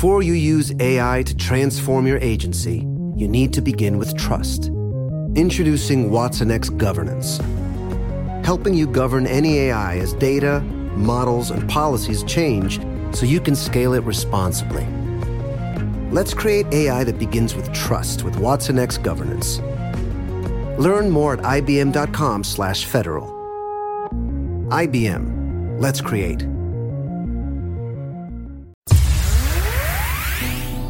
Before you use AI to transform your agency, you need to begin with trust. Introducing watsonx Governance, helping you govern any AI as data, models, and policies change so you can scale it responsibly. Let's create AI that begins with trust with watsonx Governance. Learn more at ibm.com/federal. IBM. Let's create.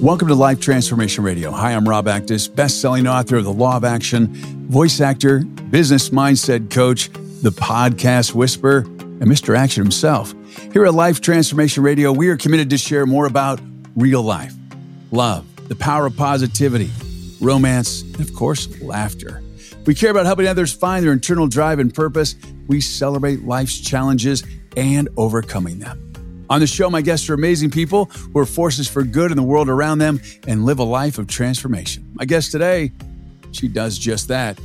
Welcome to Life Transformation Radio. Hi, I'm Rob Actis, best-selling author of The Law of Action, voice actor, business mindset coach, the podcast whisperer, and Mr. Action himself. Here at Life Transformation Radio, we are committed to share more about real life, love, the power of positivity, romance, and of course, laughter. We care about helping others find their internal drive and purpose. We celebrate life's challenges and overcoming them. On the show, my guests are amazing people who are forces for good in the world around them and live a life of transformation. My guest today, she does just that.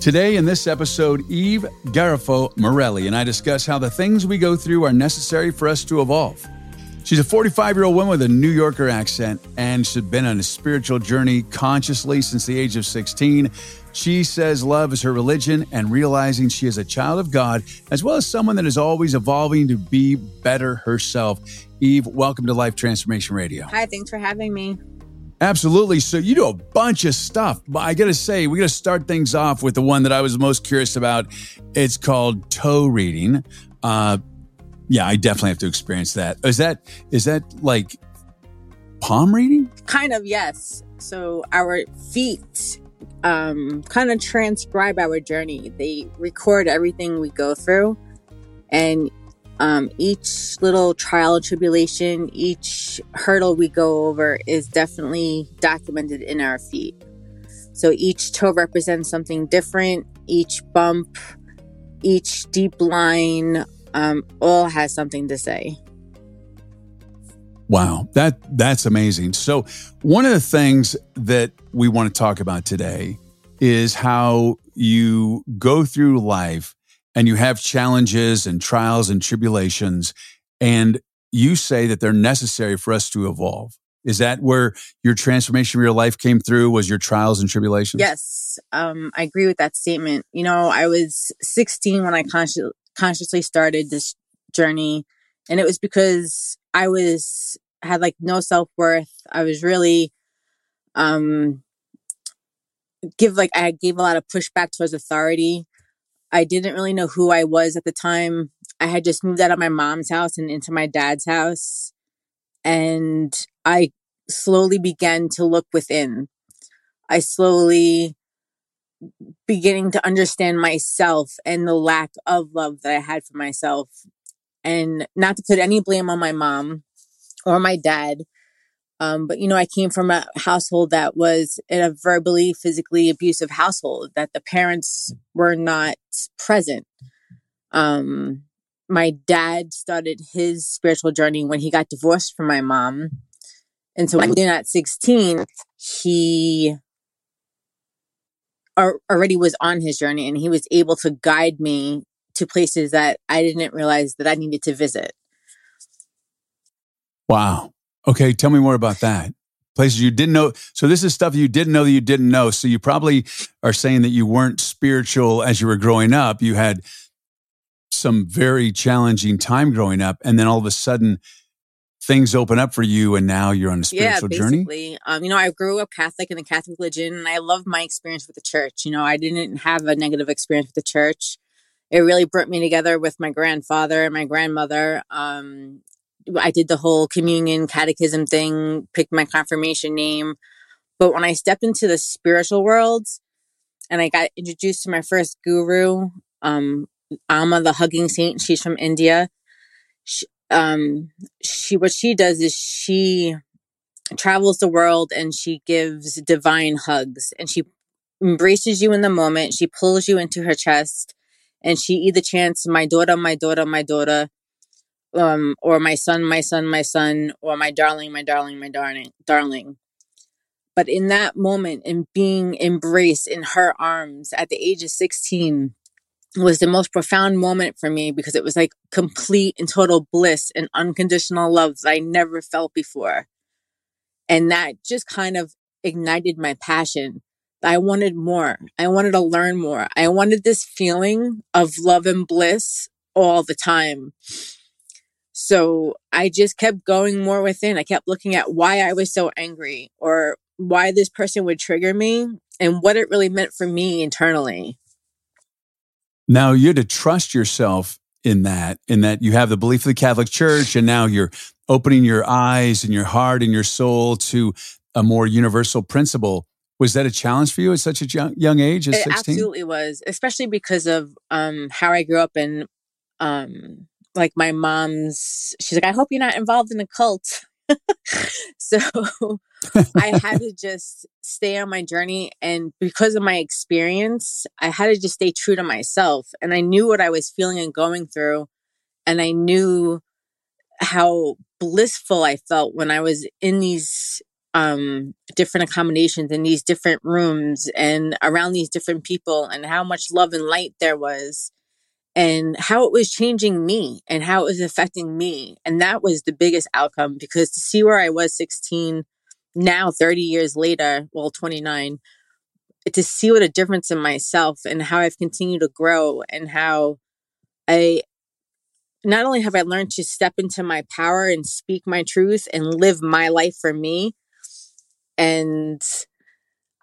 Today, in this episode, Eve Garofalo Morelli and I discuss how the things we go through are necessary for us to evolve. She's a 45 year old woman with a New Yorker accent, and she's been on a spiritual journey consciously since the age of 16. She says love is her religion and realizing she is a child of God, as well as someone that is always evolving to be better herself. Eve, welcome to Life Transformation Radio. Hi, thanks for having me. Absolutely. So you do a bunch of stuff. But I got to say, we got to start things off with the one that I was most curious about. It's called toe reading. Uh, yeah, I definitely have to experience that. Is that is that like palm reading? Kind of, yes. So our feet um, kind of transcribe our journey. They record everything we go through, and um, each little trial, tribulation, each hurdle we go over is definitely documented in our feet. So each toe represents something different. Each bump, each deep line, um, all has something to say. Wow, that that's amazing. So, one of the things that we want to talk about today is how you go through life and you have challenges and trials and tribulations and you say that they're necessary for us to evolve. Is that where your transformation of your life came through was your trials and tribulations? Yes. Um, I agree with that statement. You know, I was 16 when I consci- consciously started this journey and it was because I was had like no self-worth. I was really um give like I gave a lot of pushback towards authority. I didn't really know who I was at the time. I had just moved out of my mom's house and into my dad's house. And I slowly began to look within. I slowly beginning to understand myself and the lack of love that I had for myself. And not to put any blame on my mom or my dad. Um, but you know, I came from a household that was in a verbally, physically abusive household that the parents were not present. Um, my dad started his spiritual journey when he got divorced from my mom. And so when he was at 16, he already was on his journey and he was able to guide me to places that I didn't realize that I needed to visit. Wow. Okay, tell me more about that. Places you didn't know. So this is stuff you didn't know that you didn't know. So you probably are saying that you weren't spiritual as you were growing up. You had some very challenging time growing up, and then all of a sudden things open up for you, and now you're on a spiritual yeah, journey. Um, you know, I grew up Catholic in the Catholic religion, and I love my experience with the church. You know, I didn't have a negative experience with the church. It really brought me together with my grandfather and my grandmother. Um, I did the whole communion catechism thing, picked my confirmation name. But when I stepped into the spiritual world and I got introduced to my first guru, um, Amma, the hugging saint, she's from India. Um she what she does is she travels the world and she gives divine hugs and she embraces you in the moment. She pulls you into her chest and she either chants my daughter my daughter my daughter um or my son my son my son or my darling my darling my darling darling. But in that moment in being embraced in her arms at the age of 16 was the most profound moment for me because it was like complete and total bliss and unconditional love that I never felt before. And that just kind of ignited my passion. I wanted more. I wanted to learn more. I wanted this feeling of love and bliss all the time. So I just kept going more within. I kept looking at why I was so angry or why this person would trigger me and what it really meant for me internally. Now you had to trust yourself in that, in that you have the belief of the Catholic Church, and now you're opening your eyes and your heart and your soul to a more universal principle. Was that a challenge for you at such a young, young age as It 16? absolutely was, especially because of um, how I grew up and um, like my mom's. She's like, I hope you're not involved in a cult. so I had to just stay on my journey. And because of my experience, I had to just stay true to myself. And I knew what I was feeling and going through. And I knew how blissful I felt when I was in these um, different accommodations in these different rooms and around these different people and how much love and light there was and how it was changing me and how it was affecting me. And that was the biggest outcome because to see where I was 16, now 30 years later, well, 29, to see what a difference in myself and how I've continued to grow and how I not only have I learned to step into my power and speak my truth and live my life for me, and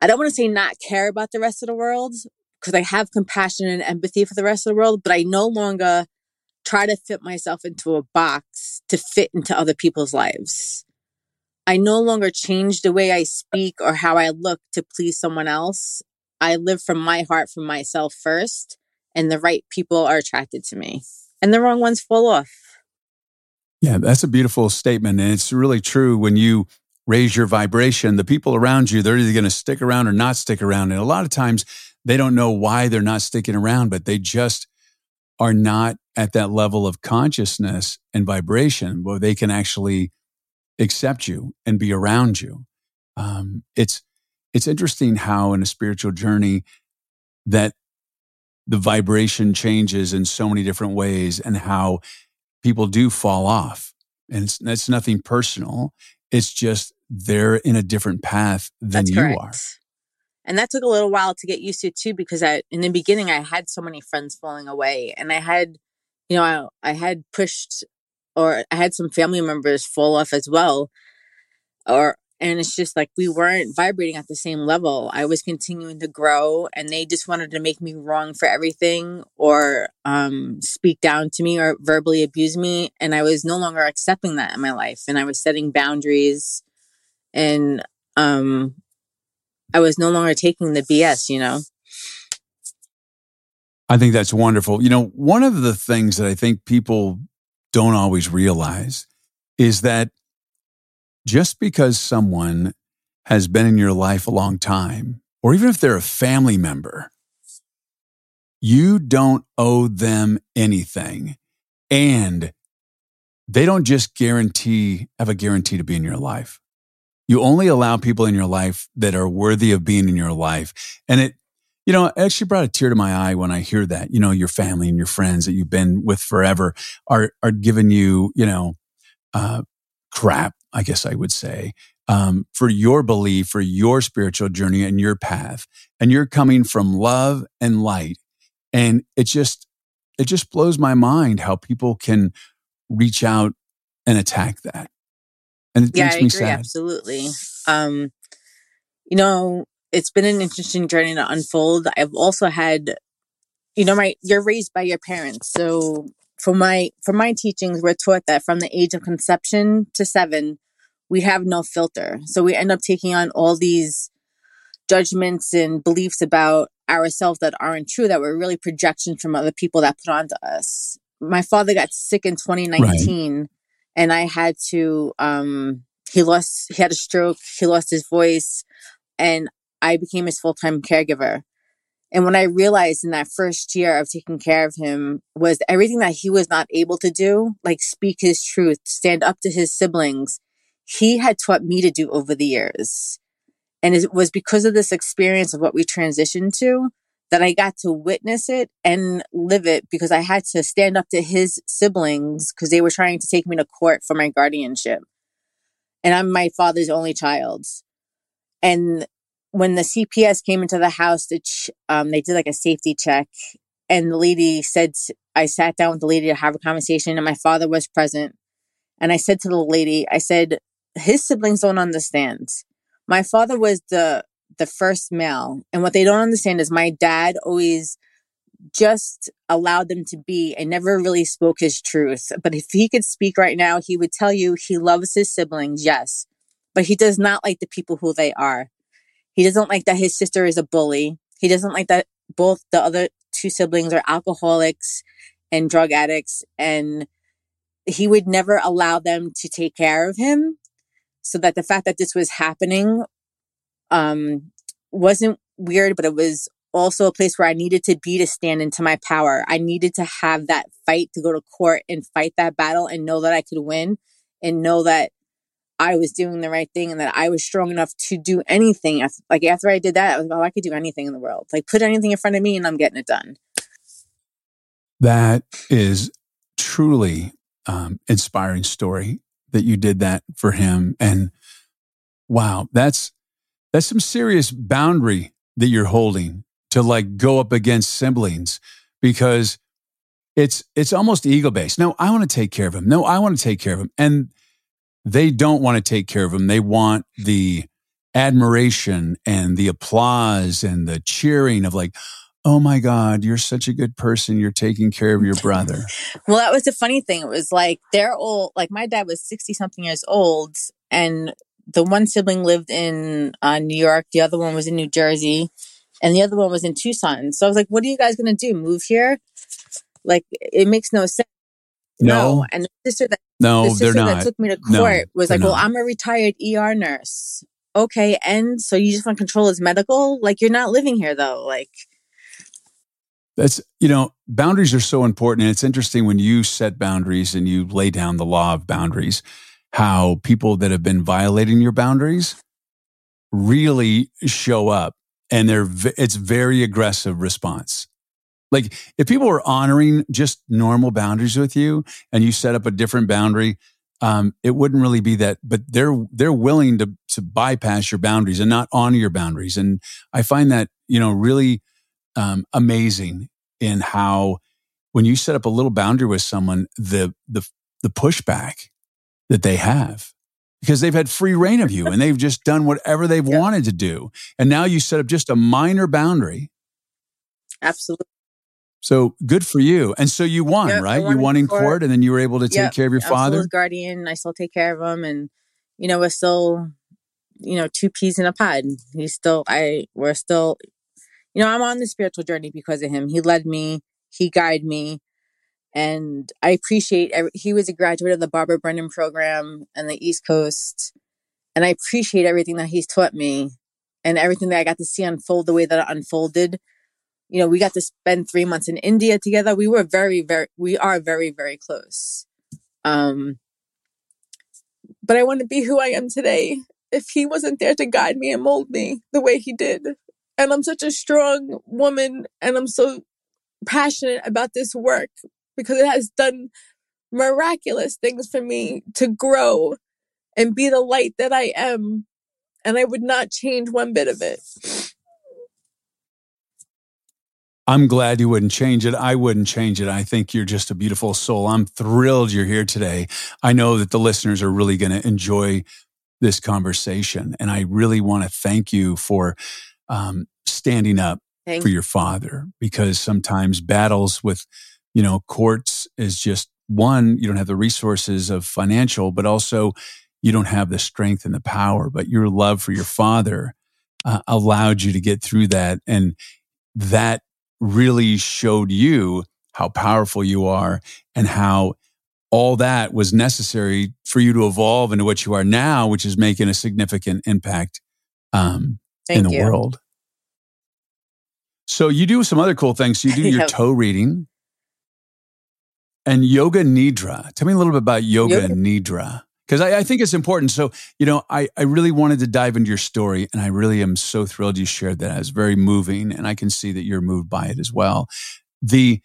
I don't want to say not care about the rest of the world because I have compassion and empathy for the rest of the world, but I no longer try to fit myself into a box to fit into other people's lives. I no longer change the way I speak or how I look to please someone else. I live from my heart, from myself first, and the right people are attracted to me, and the wrong ones fall off. Yeah, that's a beautiful statement. And it's really true when you raise your vibration, the people around you, they're either going to stick around or not stick around. And a lot of times they don't know why they're not sticking around, but they just are not at that level of consciousness and vibration where they can actually accept you and be around you. Um, it's it's interesting how in a spiritual journey that the vibration changes in so many different ways and how people do fall off. And it's, it's nothing personal. It's just they're in a different path than That's you correct. are. And that took a little while to get used to too, because I, in the beginning, I had so many friends falling away and I had, you know, I, I had pushed or I had some family members fall off as well. Or, and it's just like we weren't vibrating at the same level. I was continuing to grow and they just wanted to make me wrong for everything or um, speak down to me or verbally abuse me. And I was no longer accepting that in my life. And I was setting boundaries and um, I was no longer taking the BS, you know? I think that's wonderful. You know, one of the things that I think people don't always realize is that just because someone has been in your life a long time, or even if they're a family member, you don't owe them anything. And they don't just guarantee, have a guarantee to be in your life. You only allow people in your life that are worthy of being in your life. And it, you know, it actually brought a tear to my eye when I hear that, you know, your family and your friends that you've been with forever are, are giving you, you know, uh, crap, I guess I would say, um, for your belief, for your spiritual journey and your path. And you're coming from love and light. And it just, it just blows my mind how people can reach out and attack that. And it Yeah, makes I agree. sad. Absolutely. Um, you know, it's been an interesting journey to unfold. I've also had, you know, my you're raised by your parents, so for my for my teachings, we're taught that from the age of conception to seven, we have no filter. So we end up taking on all these judgments and beliefs about ourselves that aren't true, that were really projections from other people that put onto us. My father got sick in 2019 and I had to um he lost he had a stroke, he lost his voice and I became his full-time caregiver. And what I realized in that first year of taking care of him was everything that he was not able to do, like speak his truth, stand up to his siblings, he had taught me to do over the years. And it was because of this experience of what we transitioned to that I got to witness it and live it because I had to stand up to his siblings because they were trying to take me to court for my guardianship. And I'm my father's only child. And when the CPS came into the house, um, they did like a safety check. And the lady said, I sat down with the lady to have a conversation, and my father was present. And I said to the lady, I said, his siblings don't understand. My father was the the first male. And what they don't understand is my dad always just allowed them to be and never really spoke his truth. But if he could speak right now, he would tell you he loves his siblings, yes, but he does not like the people who they are. He doesn't like that his sister is a bully. He doesn't like that both the other two siblings are alcoholics and drug addicts. And he would never allow them to take care of him. So that the fact that this was happening um, wasn't weird, but it was also a place where I needed to be to stand into my power. I needed to have that fight to go to court and fight that battle and know that I could win and know that I was doing the right thing and that I was strong enough to do anything. Like after I did that, I was oh, I could do anything in the world. Like put anything in front of me and I'm getting it done. That is truly um, inspiring story that you did that for him. And wow, that's that's some serious boundary that you're holding to like go up against siblings because it's it's almost ego based. No, I want to take care of him. No, I want to take care of him. And they don't want to take care of him. They want the admiration and the applause and the cheering of like, oh my God, you're such a good person. You're taking care of your brother. well, that was the funny thing. It was like they're old, like my dad was 60 something years old and the one sibling lived in uh, New York, the other one was in New Jersey, and the other one was in Tucson. So I was like, "What are you guys gonna do? Move here?" Like it makes no sense. No, no. and the sister that no, the sister that took me to No, court was they're like, "Well. I'm a retired ER nurse." Okay, and so you just want to control his medical? Like you're not living here though. Like That's, you know, boundaries are so important. And it's interesting when you set boundaries and you lay down the law of boundaries, how people that have been violating your boundaries really show up and they're, it's very aggressive response. Like if people were honoring just normal boundaries with you and you set up a different boundary, um, it wouldn't really be that, but they're, they're willing to, to bypass your boundaries and not honor your boundaries. And I find that, you know, really, um, amazing in how when you set up a little boundary with someone, the the the pushback that they have because they've had free reign of you and they've just done whatever they've Yeah. wanted to do, and now you set up just a minor boundary. absolutely. So good for you. And so you won, Yep, right? won you won in court. court, and then you were able to take Yep, care of your father. his guardian. I still take care of him, and you know we're still, you know, two peas in a pod. He's still, I, we're still, you know, I'm on the spiritual journey because of him. He led me, he guided me, and I appreciate. Every, he was a graduate of the Barbara Brennan program and the East Coast, and I appreciate everything that he's taught me, and everything that I got to see unfold the way that it unfolded. You know, we got to spend three months in India together. We were very, very, we are very, very close. Um, but I wouldn't be who I am today if he wasn't there to guide me and mold me the way he did. And I'm such a strong woman and I'm so passionate about this work because it has done miraculous things for me to grow and be the light that I am. And I would not change one bit of it. I'm glad you wouldn't change it. I wouldn't change it. I think you're just a beautiful soul. I'm thrilled you're here today. I know that the listeners are really going to enjoy this conversation. And I really want to thank you for um, standing up Thank for your father because sometimes battles with, you know, courts is just one, you don't have the resources of financial, but also you don't have the strength and the power. But your love for your father uh, allowed you to get through that. And that really showed you how powerful you are and how all that was necessary for you to evolve into what you are now, which is making a significant impact um, in the you. world. So you do some other cool things. You do your Yep. toe reading and yoga nidra. Tell me a little bit about yoga, Yoga- nidra because I, I think it's important. So you know, I I really wanted to dive into your story, and I really am so thrilled you shared that. It's very moving, and I can see that you're moved by it as well. The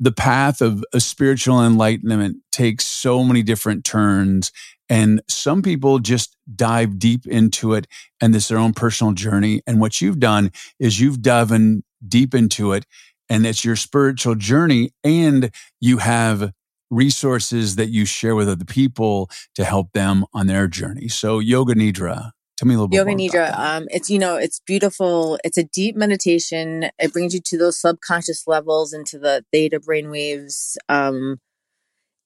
the path of a spiritual enlightenment takes so many different turns and some people just dive deep into it and it's their own personal journey and what you've done is you've dove in deep into it and it's your spiritual journey and you have resources that you share with other people to help them on their journey so yoga nidra tell me a little bit Yoga Nidra, um, it's you know, it's beautiful. It's a deep meditation. It brings you to those subconscious levels into the theta brainwaves. Um,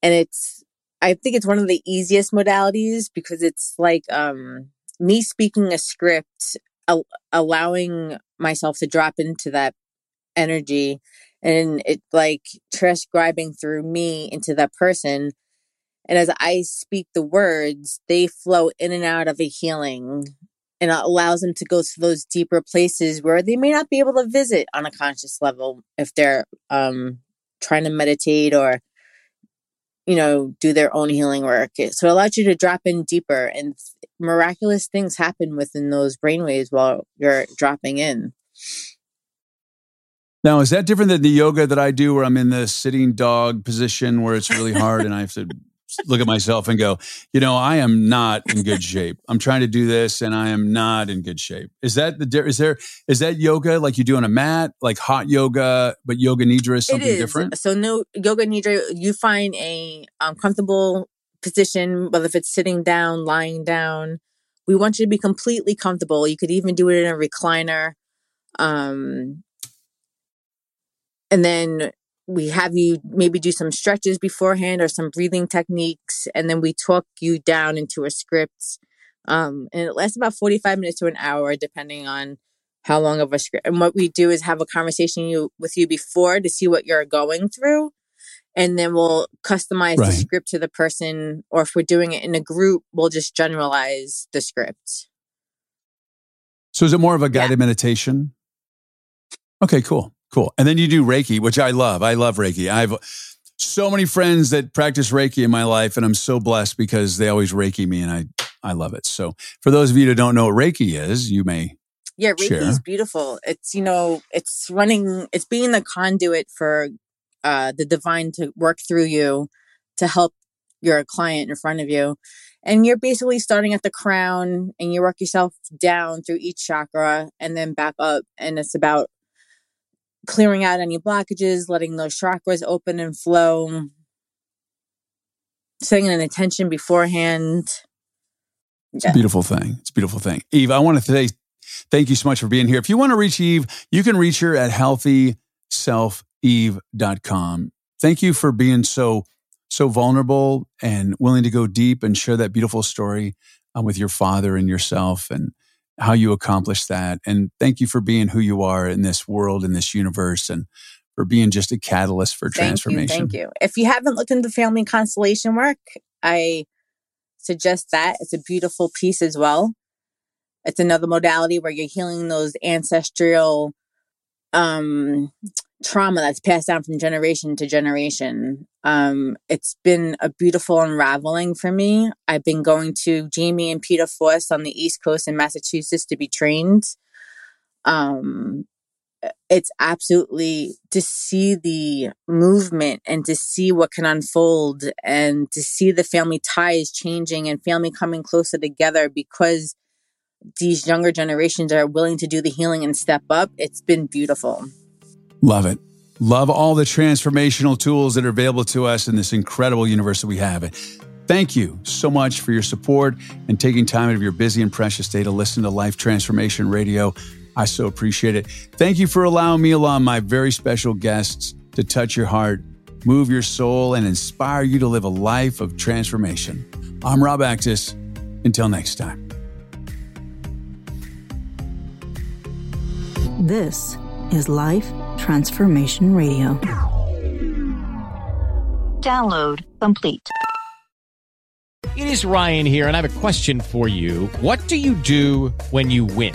and it's, I think it's one of the easiest modalities because it's like um, me speaking a script, al- allowing myself to drop into that energy, and it like transcribing through me into that person. And as I speak the words, they flow in and out of a healing and it allows them to go to those deeper places where they may not be able to visit on a conscious level if they're um, trying to meditate or you know do their own healing work so it allows you to drop in deeper and miraculous things happen within those brainwaves while you're dropping in Now, is that different than the yoga that I do where I'm in the sitting dog position where it's really hard and I have to look at myself and go, you know, I am not in good shape. I'm trying to do this and I am not in good shape. Is that the, is there, is that yoga like you do on a mat, like hot yoga, but yoga nidra is something is different? so no yoga nidra you find a um, comfortable position whether if it's sitting down lying down we want you to be completely comfortable you could even do it in a recliner um, and then we have you maybe do some stretches beforehand or some breathing techniques and then we talk you down into a script um, and it lasts about 45 minutes to an hour depending on how long of a script and what we do is have a conversation you, with you before to see what you're going through and then we'll customize Right. the script to the person or if we're doing it in a group we'll just generalize the script So is it more of a guided meditation? Okay, cool. Cool. And then you do Reiki, which I love. I love Reiki. I have so many friends that practice Reiki in my life, and I'm so blessed because they always Reiki me and I, I love it. So for those of you that don't know what Reiki is, you may Yeah, Reiki Share. is beautiful. It's you know, it's running, it's being the conduit for uh, the divine to work through you to help your client in front of you. And you're basically starting at the crown, and you work yourself down through each chakra, and then back up. And it's about clearing out any blockages, letting those chakras open and flow, setting an intention beforehand. It's a beautiful thing. It's a beautiful thing. Eve, I want to say thank you so much for being here. If you want to reach Eve, you can reach her at healthyselfeve.com. Thank you for being so so vulnerable and willing to go deep and share that beautiful story um, with your father and yourself and how you accomplish that. And thank you for being who you are in this world, in this universe, and for being just a catalyst for Thank you, transformation. thank you. If you haven't looked into family constellation work, I suggest that. It's a beautiful piece as well. It's another modality where you're healing those ancestral um, trauma that's passed down from generation to generation. Um, it's been a beautiful unraveling for me. I've been going to Jamie and Peter Force on the East Coast in Massachusetts to be trained. Um, it's absolutely to see the movement and to see what can unfold and to see the family ties changing and family coming closer together because these younger generations are willing to do the healing and step up. It's been beautiful. Love it. Love all the transformational tools that are available to us in this incredible universe that we have. Thank you so much for your support and taking time out of your busy and precious day to listen to Life Transformation Radio. I so appreciate it. Thank you for allowing me, along my very special guests, to touch your heart, move your soul, and inspire you to live a life of transformation. I'm Rob Actis. Until next time. This is Life Transformation Radio. Download complete. It is Ryan here, and I have a question for you. What do you do when you win?